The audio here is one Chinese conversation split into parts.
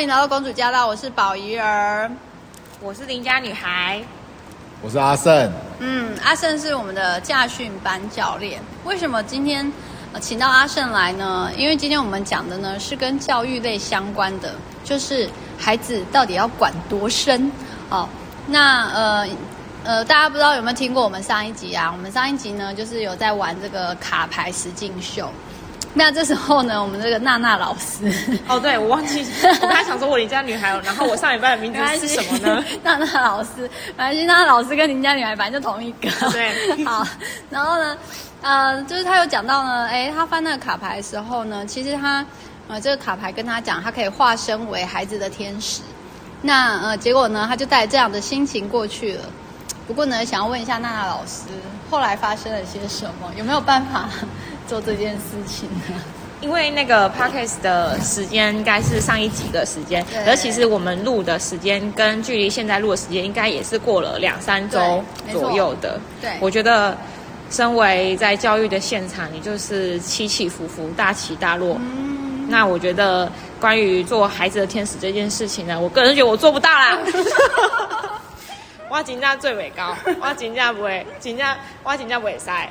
欢迎来到公主驾到，我是宝仪儿，我是邻家女孩，我是阿胜。嗯，阿胜是我们的驾训班教练。为什么今天呃请到阿胜来呢？因为今天我们讲的呢是跟教育类相关的，就是孩子到底要管多深？哦，那呃呃，大家不知道有没有听过我们上一集啊？我们上一集呢就是有在玩这个卡牌实境秀。那这时候呢，我们这个娜娜老师 哦，对，我忘记，我刚才想说我邻家女孩，然后我上礼拜的名字是什么呢？娜娜老师，反正娜娜老师跟邻家女孩反正就同一个。对，好，然后呢，呃，就是他有讲到呢，哎，他翻那个卡牌的时候呢，其实他呃这个卡牌跟他讲，他可以化身为孩子的天使。那呃，结果呢，他就带着这样的心情过去了。不过呢，想要问一下娜娜老师，后来发生了些什么？有没有办法？做这件事情呢，因为那个 podcast 的时间应该是上一集的时间，而其实我们录的时间跟距离现在录的时间应该也是过了两三周左右的。对，我觉得身为在教育的现场，你就是起起伏伏，大起大落。嗯，那我觉得关于做孩子的天使这件事情呢，我个人觉得我做不到啦。我真正最尾高，我真正不会，金价我真正不会塞。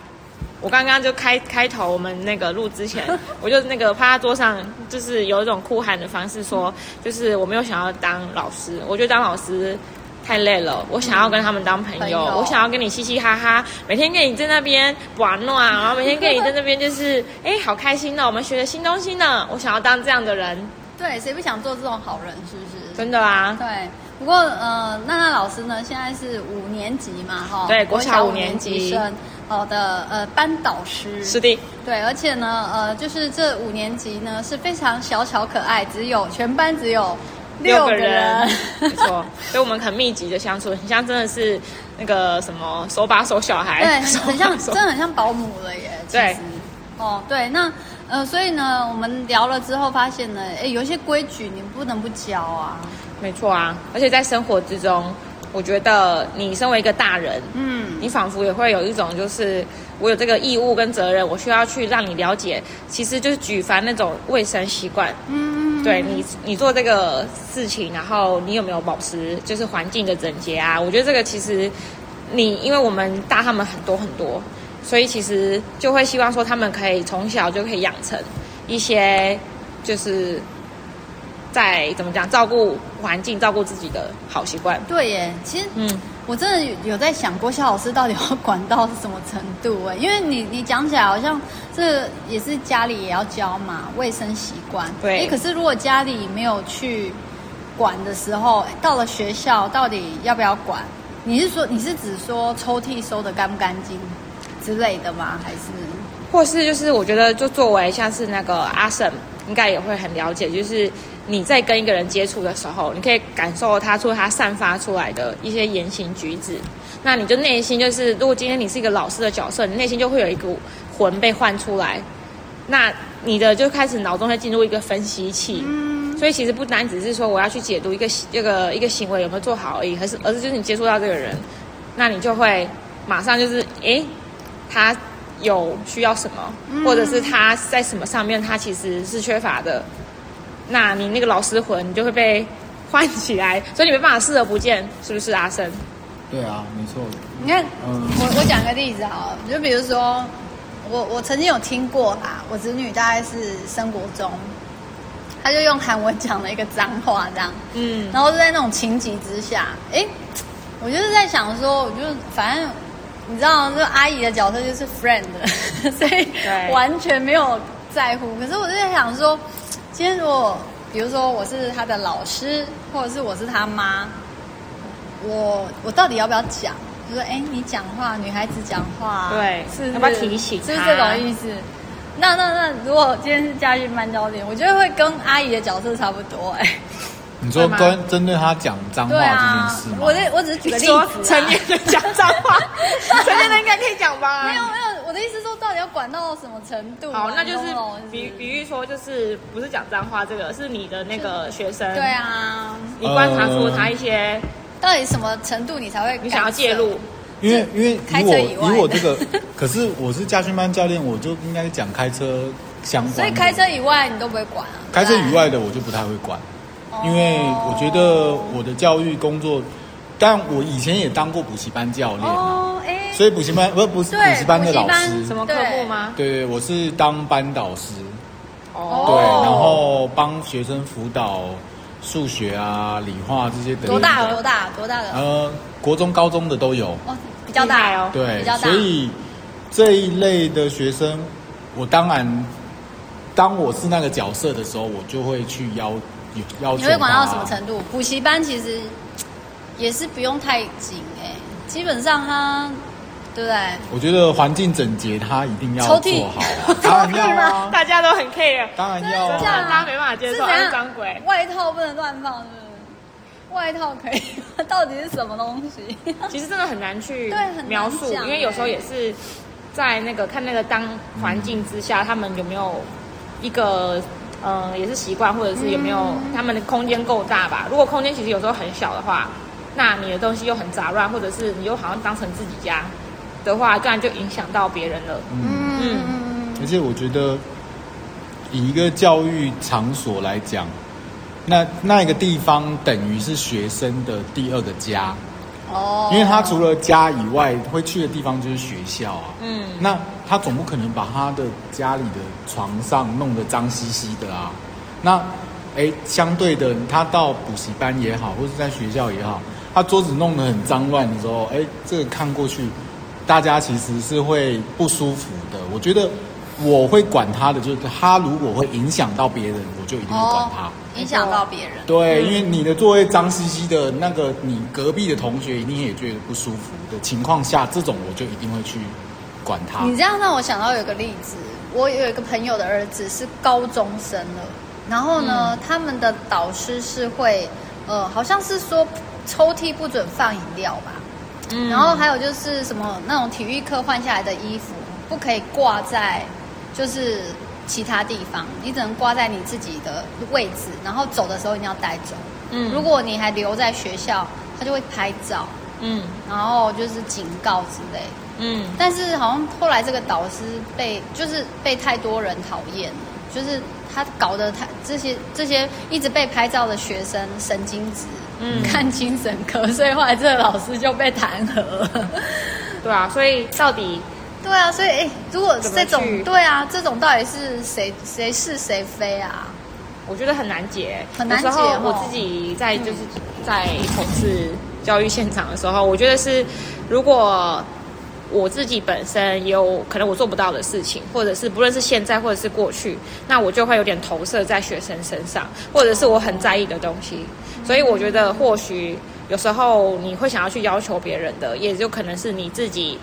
我刚刚就开开头，我们那个录之前，我就那个趴在桌上，就是有一种哭喊的方式说，就是我没有想要当老师，我觉得当老师太累了，我想要跟他们当朋友，我想要跟你嘻嘻哈哈，每天跟你在那边玩闹，然后每天跟你在那边就是，哎，好开心呢，我们学了新东西呢，我想要当这样的人。对，谁不想做这种好人，是不是？真的啊。对。不过，呃，娜娜老师呢，现在是五年级嘛，哈，对，国小五年级。生，好的，呃，班导师。是的，对，而且呢，呃，就是这五年级呢是非常小巧可爱，只有全班只有六个人，没错，所以我们很密集的相处，很像真的是那个什么手把手小孩，对，很像，真的很像保姆了耶，对，哦，对，那呃，所以呢，我们聊了之后发现呢，哎，有一些规矩你不能不教啊。没错啊，而且在生活之中，我觉得你身为一个大人，嗯，你仿佛也会有一种，就是我有这个义务跟责任，我需要去让你了解，其实就是举凡那种卫生习惯，嗯，对你，你做这个事情，然后你有没有保持就是环境的整洁啊？我觉得这个其实你，因为我们大他们很多很多，所以其实就会希望说他们可以从小就可以养成一些就是。在怎么讲，照顾环境、照顾自己的好习惯。对耶，其实，嗯，我真的有在想，国小老师到底要管到什么程度？哎，因为你你讲起来好像这也是家里也要教嘛，卫生习惯。对。可是如果家里没有去管的时候，到了学校到底要不要管？你是说你是指说抽屉收的干不干净之类的吗？还是？或是就是我觉得，就作为像是那个阿婶，应该也会很了解，就是。你在跟一个人接触的时候，你可以感受他出他散发出来的一些言行举止，那你就内心就是，如果今天你是一个老师的角色，你内心就会有一股魂被唤出来，那你的就开始脑中会进入一个分析器，嗯，所以其实不单只是说我要去解读一个这个一个行为有没有做好而已，而是而是就是你接触到这个人，那你就会马上就是，诶，他有需要什么，或者是他在什么上面他其实是缺乏的。那你那个老师魂，你就会被唤起来，所以你没办法视而不见，是不是阿生？对啊，没错。你看，嗯、我我讲个例子啊，就比如说，我我曾经有听过啦，我侄女大概是生活中，他就用韩文讲了一个脏话，这样，嗯，然后就在那种情急之下，哎，我就是在想说，我就反正你知道，这阿姨的角色就是 friend，所以完全没有在乎。可是我就在想说。今天如果，比如说我是他的老师，或者是我是他妈，我我到底要不要讲？就说，哎，你讲话，女孩子讲话，对，是，是要不要提醒？是不是这种意思？那那那，如果今天是家训班教练，我觉得会跟阿姨的角色差不多，哎。你说跟针对他讲脏话这件事吗？我这我只是举个例子，成年人讲脏话，成年人应该可以讲吧？没有没有，我的意思说，到底要管到什么程度？好，那就是比比喻说，就是不是讲脏话，这个是你的那个学生。对啊，你观察出他一些，到底什么程度你才会你想要介入？因为因为以我以我这个，可是我是家训班教练，我就应该讲开车相关。所以开车以外你都不会管啊？开车以外的我就不太会管。因为我觉得我的教育工作，但我以前也当过补习班教练哦，哎，所以补习班不是不是补习班的老师，什么科目吗？对对，我是当班导师，哦，对，然后帮学生辅导数学啊、理化这些的。多大？多大？多大的？呃，国中、高中的都有。哦，比较大哦，对，比较大。所以这一类的学生，我当然。当我是那个角色的时候，我就会去要要。你会管到什么程度？补习班其实也是不用太紧哎，基本上他，对不对？我觉得环境整洁，他一定要做好。当然要，大家都很 care。当然要啊，大家没办法接受脏鬼。外套不能乱放，是不是？外套可以，到底是什么东西？其实真的很难去描述，因为有时候也是在那个看那个当环境之下，他们有没有。一个，嗯，也是习惯，或者是有没有他们的空间够大吧？如果空间其实有时候很小的话，那你的东西又很杂乱，或者是你又好像当成自己家的话，这样就影响到别人了。嗯嗯。而且我觉得，以一个教育场所来讲，那那个地方等于是学生的第二个家。哦，因为他除了家以外，会去的地方就是学校啊。嗯，那他总不可能把他的家里的床上弄得脏兮兮的啊。那，哎，相对的，他到补习班也好，或者在学校也好，他桌子弄得很脏乱的时候，哎，这个看过去，大家其实是会不舒服的。我觉得。我会管他的，就是他如果会影响到别人，我就一定会管他。哦、影响到别人，对，因为你的座位脏兮兮的，那个你隔壁的同学一定也觉得不舒服的情况下，这种我就一定会去管他。你这样让我想到有个例子，我有一个朋友的儿子是高中生了，然后呢，嗯、他们的导师是会，呃，好像是说抽屉不准放饮料吧，嗯，然后还有就是什么那种体育课换下来的衣服不可以挂在。就是其他地方，你只能挂在你自己的位置，然后走的时候一定要带走。嗯，如果你还留在学校，他就会拍照。嗯，然后就是警告之类。嗯，但是好像后来这个导师被就是被太多人讨厌了，就是他搞得他这些这些一直被拍照的学生神经质，嗯，看精神科，所以后来这个老师就被弹劾了。对啊，所以到底。对啊，所以哎，如果这种对啊，这种到底是谁谁是谁非啊？我觉得很难解，很难解。我自己在就是在从事教育现场的时候，嗯、我觉得是如果我自己本身有可能我做不到的事情，或者是不论是现在或者是过去，那我就会有点投射在学生身上，或者是我很在意的东西。嗯、所以我觉得或许有时候你会想要去要求别人的，也就可能是你自己。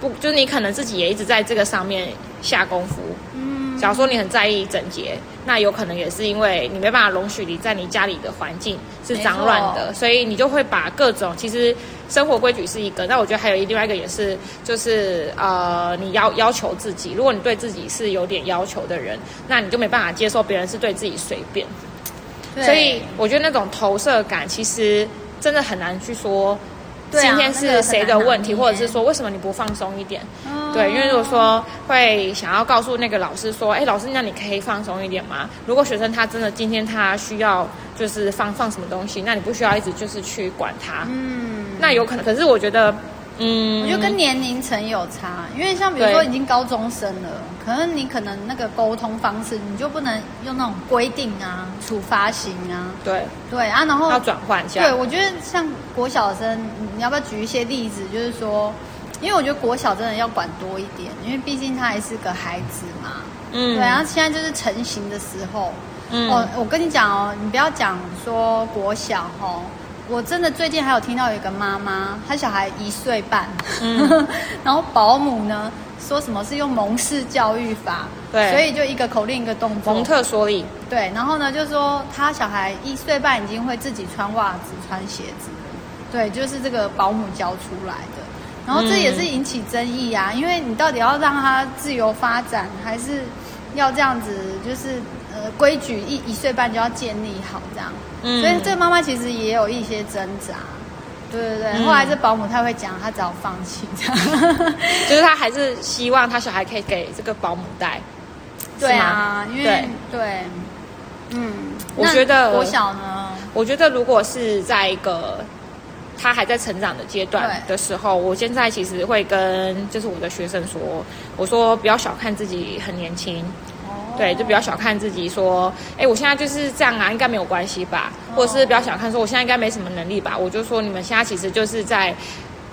不，就是你可能自己也一直在这个上面下功夫。嗯，假如说你很在意整洁，那有可能也是因为你没办法容许你在你家里的环境是脏乱的，所以你就会把各种其实生活规矩是一个，那我觉得还有另外一个也是，就是呃，你要要求自己，如果你对自己是有点要求的人，那你就没办法接受别人是对自己随便。所以我觉得那种投射感其实真的很难去说。今天是谁的问题，或者是说为什么你不放松一点？哦、对，因为如果说会想要告诉那个老师说，哎，老师，那你可以放松一点吗？如果学生他真的今天他需要就是放放什么东西，那你不需要一直就是去管他。嗯，那有可能，可是我觉得。嗯，我觉得跟年龄层有差，因为像比如说已经高中生了，对可能你可能那个沟通方式，你就不能用那种规定啊、处罚型啊。对对啊，然后要转换一下。对，我觉得像国小生，你要不要举一些例子？就是说，因为我觉得国小真的要管多一点，因为毕竟他还是个孩子嘛。嗯。对，然后现在就是成型的时候。嗯。哦，我跟你讲哦，你不要讲说国小哦。我真的最近还有听到有一个妈妈，她小孩一岁半，嗯、然后保姆呢说什么是用蒙氏教育法，对，所以就一个口令一个动作，蒙特梭利，对，然后呢就说他小孩一岁半已经会自己穿袜子、穿鞋子，对，就是这个保姆教出来的，然后这也是引起争议啊，嗯、因为你到底要让他自由发展，还是要这样子，就是。呃，规矩一一岁半就要建立好，这样，嗯，所以这个妈妈其实也有一些挣扎，对对对。嗯、后来这保姆她会讲，她只好放弃，这样，就是她还是希望她小孩可以给这个保姆带，对啊，因为对，对，嗯，我觉得国小呢，我觉得如果是在一个他还在成长的阶段的时候，我现在其实会跟就是我的学生说，我说不要小看自己很年轻，对，就比较小看自己说，哎，我现在就是这样啊，应该没有关系吧，或者是比较小看说我现在应该没什么能力吧，我就说你们现在其实就是在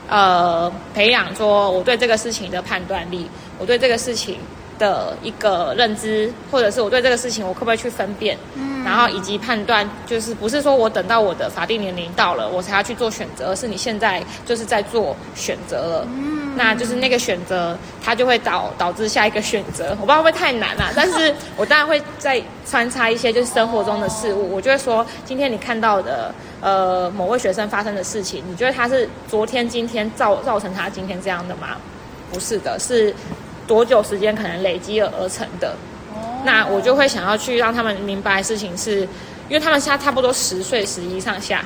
呃培养说我对这个事情的判断力，我对这个事情。的一个认知，或者是我对这个事情，我可不可以去分辨，嗯，然后以及判断，就是不是说我等到我的法定年龄到了，我才要去做选择，而是你现在就是在做选择了，嗯，那就是那个选择，它就会导导致下一个选择。我不知道会不会太难了，啊，但是我当然会再穿插一些就是生活中的事物，我就会说，今天你看到的呃某位学生发生的事情，你觉得他是昨天今天造造成他今天这样的吗？不是的，是。多久时间可能累积而而成的？那我就会想要去让他们明白事情是，因为他们现在差不多十岁、十一上下。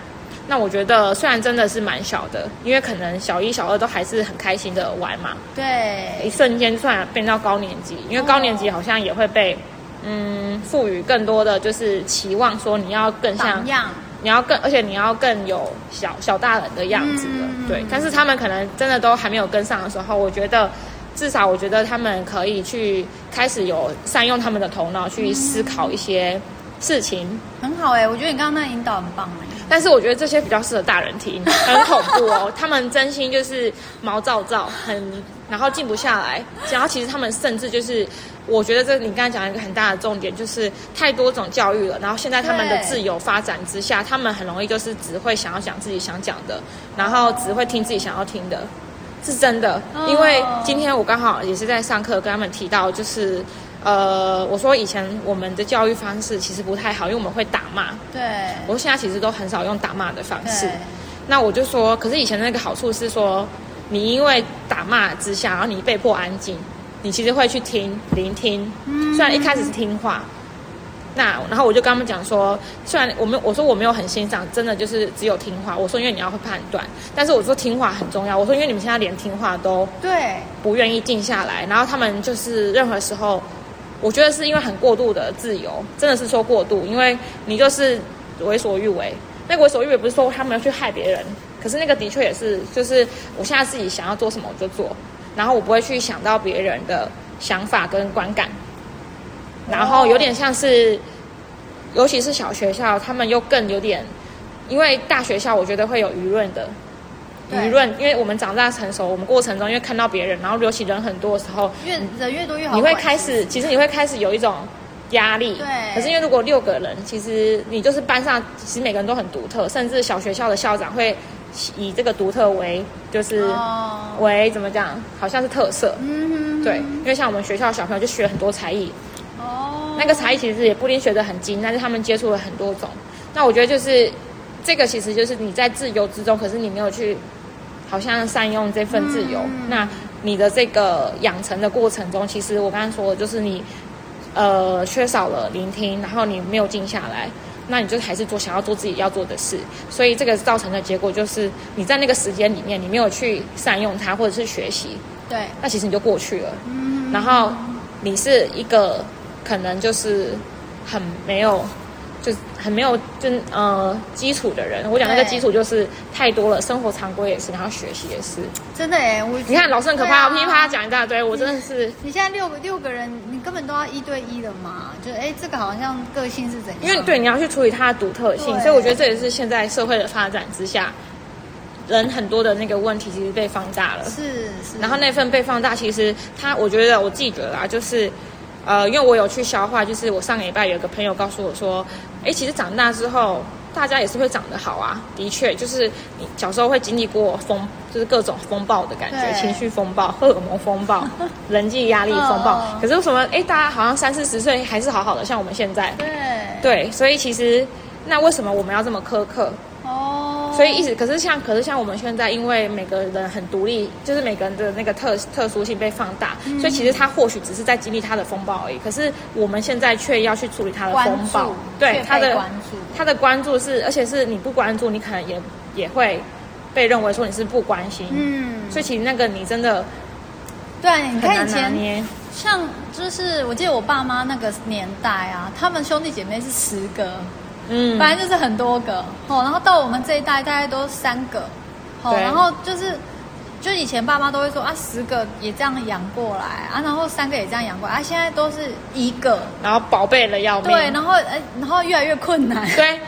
那我觉得虽然真的是蛮小的，因为可能小一、小二都还是很开心的玩嘛。对。一瞬间突然变到高年级，因为高年级好像也会被嗯赋予更多的就是期望，说你要更像，你要更，而且你要更有小小大人的样子了。对。但是他们可能真的都还没有跟上的时候，我觉得。至少我觉得他们可以去开始有善用他们的头脑去思考一些事情，嗯、很好哎、欸，我觉得你刚刚那引导很棒哎。但是我觉得这些比较适合大人听，很恐怖哦。他们真心就是毛躁躁，很然后静不下来。然后其实他们甚至就是，我觉得这你刚才讲一个很大的重点，就是太多种教育了。然后现在他们的自由发展之下，他们很容易就是只会想要讲自己想讲的，然后只会听自己想要听的。是真的，因为今天我刚好也是在上课，跟他们提到，就是，呃，我说以前我们的教育方式其实不太好，因为我们会打骂。对。我说现在其实都很少用打骂的方式。那我就说，可是以前那个好处是说，你因为打骂之下，然后你被迫安静，你其实会去听、聆听。嗯。虽然一开始是听话。那然后我就跟他们讲说，虽然我们我说我没有很欣赏，真的就是只有听话。我说因为你要会判断，但是我说听话很重要。我说因为你们现在连听话都对不愿意静下来，然后他们就是任何时候，我觉得是因为很过度的自由，真的是说过度，因为你就是为所欲为。那个为所欲为不是说他们要去害别人，可是那个的确也是，就是我现在自己想要做什么我就做，然后我不会去想到别人的想法跟观感。然后有点像是，尤其是小学校，他们又更有点，因为大学校我觉得会有舆论的，舆论，因为我们长大成熟，我们过程中因为看到别人，然后尤其人很多的时候，越人越多越好，你会开始，其实你会开始有一种压力。对。可是因为如果六个人，其实你就是班上，其实每个人都很独特，甚至小学校的校长会以这个独特为，就是、哦、为怎么讲，好像是特色。嗯。对，因为像我们学校小朋友就学很多才艺。那个才艺其实也不一定学得很精，但是他们接触了很多种。那我觉得就是这个，其实就是你在自由之中，可是你没有去好像善用这份自由。嗯、那你的这个养成的过程中，其实我刚刚说的就是你呃缺少了聆听，然后你没有静下来，那你就还是做想要做自己要做的事。所以这个造成的结果就是你在那个时间里面，你没有去善用它，或者是学习。对。那其实你就过去了。嗯。然后你是一个。可能就是很没有，就是很没有就呃基础的人。我讲那个基础就是太多了，生活常规也是，然后学习也是。真的哎，我你看老师很可怕，噼里啪啦讲一大堆，我真的是。你现在六个六个人，你根本都要一对一的嘛？就哎，这个好像个性是怎样？因为对，你要去处理他的独特性，所以我觉得这也是现在社会的发展之下，人很多的那个问题其实被放大了。是是。然后那份被放大，其实他，我觉得我自己觉得啦，就是。呃，因为我有去消化，就是我上个礼拜有个朋友告诉我说，哎，其实长大之后，大家也是会长得好啊。的确，就是你小时候会经历过风，就是各种风暴的感觉，情绪风暴、荷尔蒙风暴、人际压力风暴。可是为什么，哎，大家好像三四十岁还是好好的，像我们现在？对。对，所以其实，那为什么我们要这么苛刻？所以一直，可是像，可是像我们现在，因为每个人很独立，就是每个人的那个特特殊性被放大，嗯、所以其实他或许只是在经历他的风暴而已。可是我们现在却要去处理他的风暴，对他的他的关注是，而且是你不关注，你可能也也会被认为说你是不关心。嗯，所以其实那个你真的，对，你看以前像就是我记得我爸妈那个年代啊，他们兄弟姐妹是十个。嗯，反正就是很多个哦。然后到我们这一代，大概都三个，哦，然后就是。就以前爸妈都会说啊，十个也这样养过来啊，然后三个也这样养过来啊，现在都是一个，然后宝贝了要命。对，然后哎，然后越来越困难。对，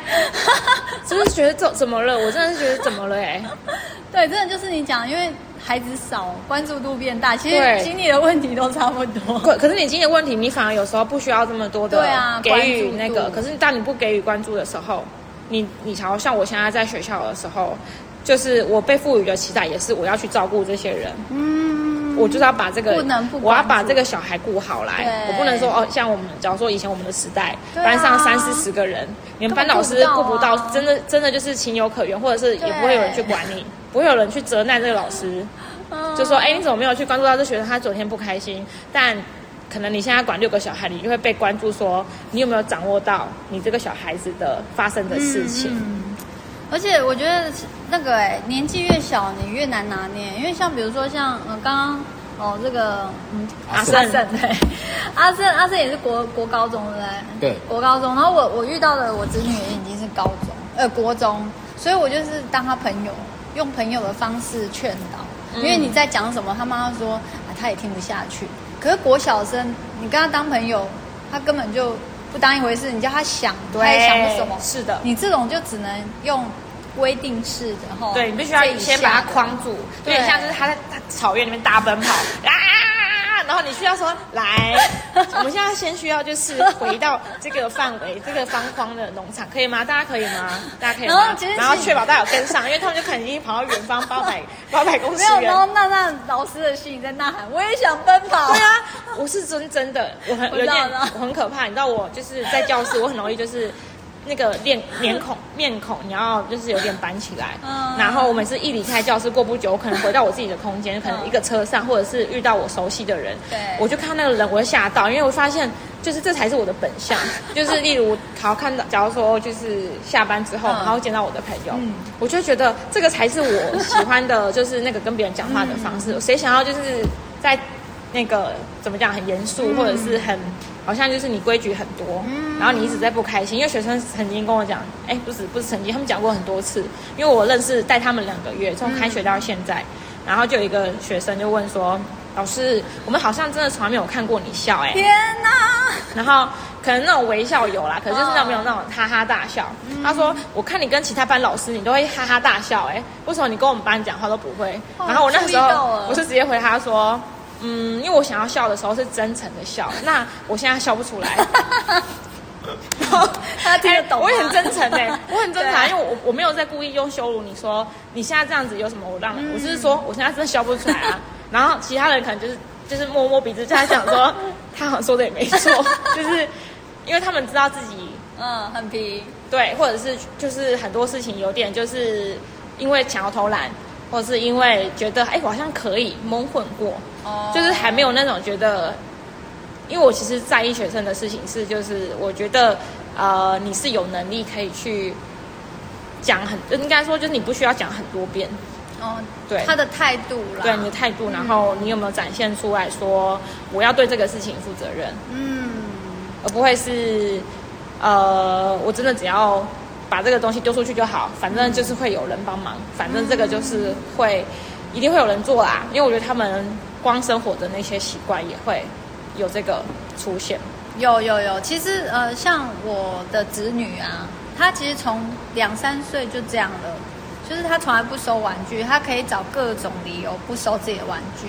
真是觉得怎怎么了？我真的是觉得怎么了？哎，对，真的就是你讲，因为孩子少，关注度变大，其实经历的问题都差不多。可可是你经历的问题，你反而有时候不需要这么多的对啊给予那个。可是当你不给予关注的时候，你你瞧，像我现在在学校的时候。就是我被赋予的期待，也是我要去照顾这些人。嗯，我就是要把这个，不能不，我要把这个小孩顾好来。我不能说哦，像我们，假如说以前我们的时代，啊、班上三四十个人，你们班老师顾不到，真的真的就是情有可原，或者是也不会有人去管你，不会有人去责难这个老师，就说哎，你怎么没有去关注到这学生？他昨天不开心，但可能你现在管六个小孩，你就会被关注说你有没有掌握到你这个小孩子的发生的事情。嗯嗯而且我觉得那个哎，年纪越小你越难拿捏，因为像比如说像呃刚刚哦这个嗯阿胜对，阿胜阿胜也是国国高中对不对？对，国高中。然后我我遇到的我侄女也已经是高中呃国中，所以我就是当他朋友，用朋友的方式劝导。因为你在讲什么，他妈妈说啊他也听不下去。可是国小生你跟他当朋友，他根本就不当一回事。你叫他想，他也想不什么。是的，你这种就只能用。规定式的哈，对，你必须要先把他框住，有点像是他在草原里面大奔跑啊，然后你需要说来，我们现在先需要就是回到这个范围，这个方框的农场，可以吗？大家可以吗？大家可以吗？然后，然后确保大家有跟上，因为他们就可能已经跑到远方八百 八百公里。没有，然后娜娜老师的心里在呐喊，我也想奔跑。对啊，我是真真的，我很有点我很可怕，你知道我就是在教室，我很容易就是。那个脸脸孔 面孔，你要就是有点板起来。嗯。然后我每次一离开教室，过不久，我可能回到我自己的空间，可能一个车上，或者是遇到我熟悉的人。对。我就看那个人，我会吓到，因为我发现，就是这才是我的本相。就是例如，好看到，假如说就是下班之后，然后见到我的朋友，嗯，我就觉得这个才是我喜欢的，就是那个跟别人讲话的方式。谁想要就是在那个怎么讲很严肃，或者是很。好像就是你规矩很多，然后你一直在不开心，因为学生曾经跟我讲，哎，不是不是曾经，他们讲过很多次，因为我认识带他们两个月，从开学到现在，然后就有一个学生就问说，老师，我们好像真的从来没有看过你笑，哎，天哪！然后可能那种微笑有啦，可是就是没有那种哈哈大笑。他说，我看你跟其他班老师，你都会哈哈大笑，哎，为什么你跟我们班讲话都不会？然后我那时候我就直接回他说。嗯，因为我想要笑的时候是真诚的笑，那我现在笑不出来。然 后他听得懂、欸，我也很真诚哎，我很真诚，啊、因为我我没有在故意用羞辱你说你现在这样子有什么我让，嗯、我是说我现在真的笑不出来啊。然后其他人可能就是就是摸摸鼻子，就在想说他好像说的也没错，就是因为他们知道自己嗯很皮，对，或者是就是很多事情有点就是因为想要偷懒。或是因为觉得哎，我好像可以蒙混过，oh. 就是还没有那种觉得，因为我其实在意学生的事情是，就是我觉得呃你是有能力可以去讲很，应该说就是你不需要讲很多遍哦，oh, 对他的态度啦，对你的态度，然后你有没有展现出来说我要对这个事情负责任，嗯，而不会是呃我真的只要。把这个东西丢出去就好，反正就是会有人帮忙，反正这个就是会，一定会有人做啦。因为我觉得他们光生活的那些习惯也会有这个出现。有有有，其实呃，像我的子女啊，他其实从两三岁就这样了，就是他从来不收玩具，他可以找各种理由不收自己的玩具。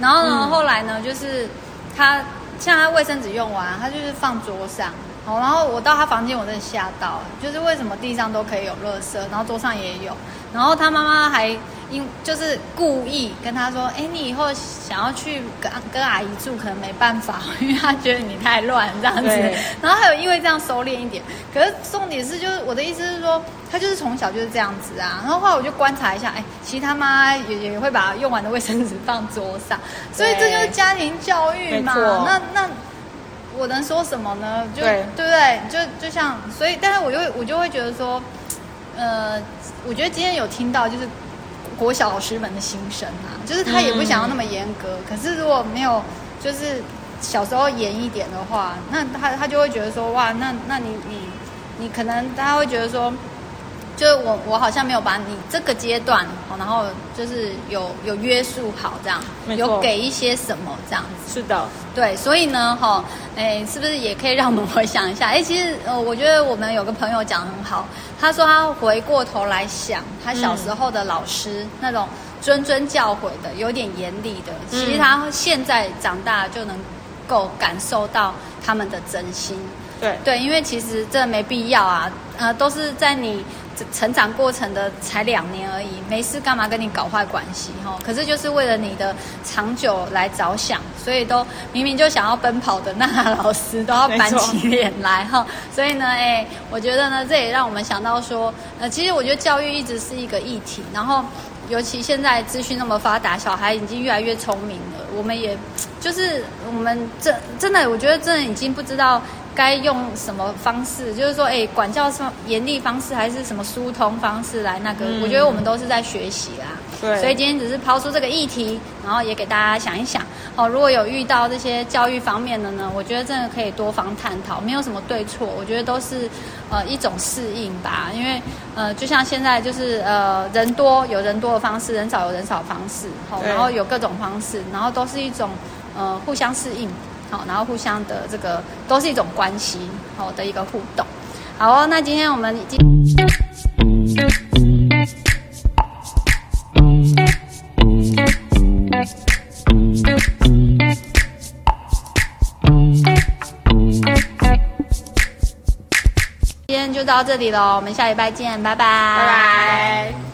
然后呢，嗯、后来呢，就是他像他卫生纸用完，他就是放桌上。哦，然后我到他房间，我真的吓到，就是为什么地上都可以有垃圾，然后桌上也有，然后他妈妈还因就是故意跟他说，哎，你以后想要去跟跟阿姨住，可能没办法，因为他觉得你太乱这样子。然后还有因为这样收敛一点，可是重点是就是我的意思是说，他就是从小就是这样子啊。然后后来我就观察一下，哎，其实他妈也也会把用完的卫生纸放桌上，所以这就是家庭教育嘛。那那。我能说什么呢？就对，对不对？就就像，所以，但是我就我就会觉得说，呃，我觉得今天有听到就是国小老师们的心声啊，就是他也不想要那么严格，嗯、可是如果没有就是小时候严一点的话，那他他就会觉得说，哇，那那你你你可能大家会觉得说。就是我我好像没有把你这个阶段，然后就是有有约束好这样，有给一些什么这样子。是的，对，所以呢，哈，哎，是不是也可以让我们回想一下？哎，其实呃，我觉得我们有个朋友讲得很好，他说他回过头来想他小时候的老师、嗯、那种谆谆教诲的，有点严厉的，其实他现在长大就能够感受到他们的真心。对对，因为其实这没必要啊，呃，都是在你。成长过程的才两年而已，没事干嘛跟你搞坏关系哈？可是就是为了你的长久来着想，所以都明明就想要奔跑的那老师都要板起脸来哈。所以呢，哎，我觉得呢，这也让我们想到说，呃，其实我觉得教育一直是一个议题，然后尤其现在资讯那么发达，小孩已经越来越聪明了，我们也就是我们这真的，我觉得真的已经不知道。该用什么方式？就是说，哎，管教什么严厉方式，还是什么疏通方式来那个？嗯、我觉得我们都是在学习啦。对。所以今天只是抛出这个议题，然后也给大家想一想。哦，如果有遇到这些教育方面的呢，我觉得真的可以多方探讨，没有什么对错。我觉得都是呃一种适应吧。因为呃，就像现在就是呃人多有人多的方式，人少有人少的方式。好，然后有各种方式，然后都是一种呃互相适应。好，然后互相的这个都是一种关系，好的一个互动。好哦，那今天我们已经，今天就到这里喽，我们下礼拜见，拜拜。拜拜。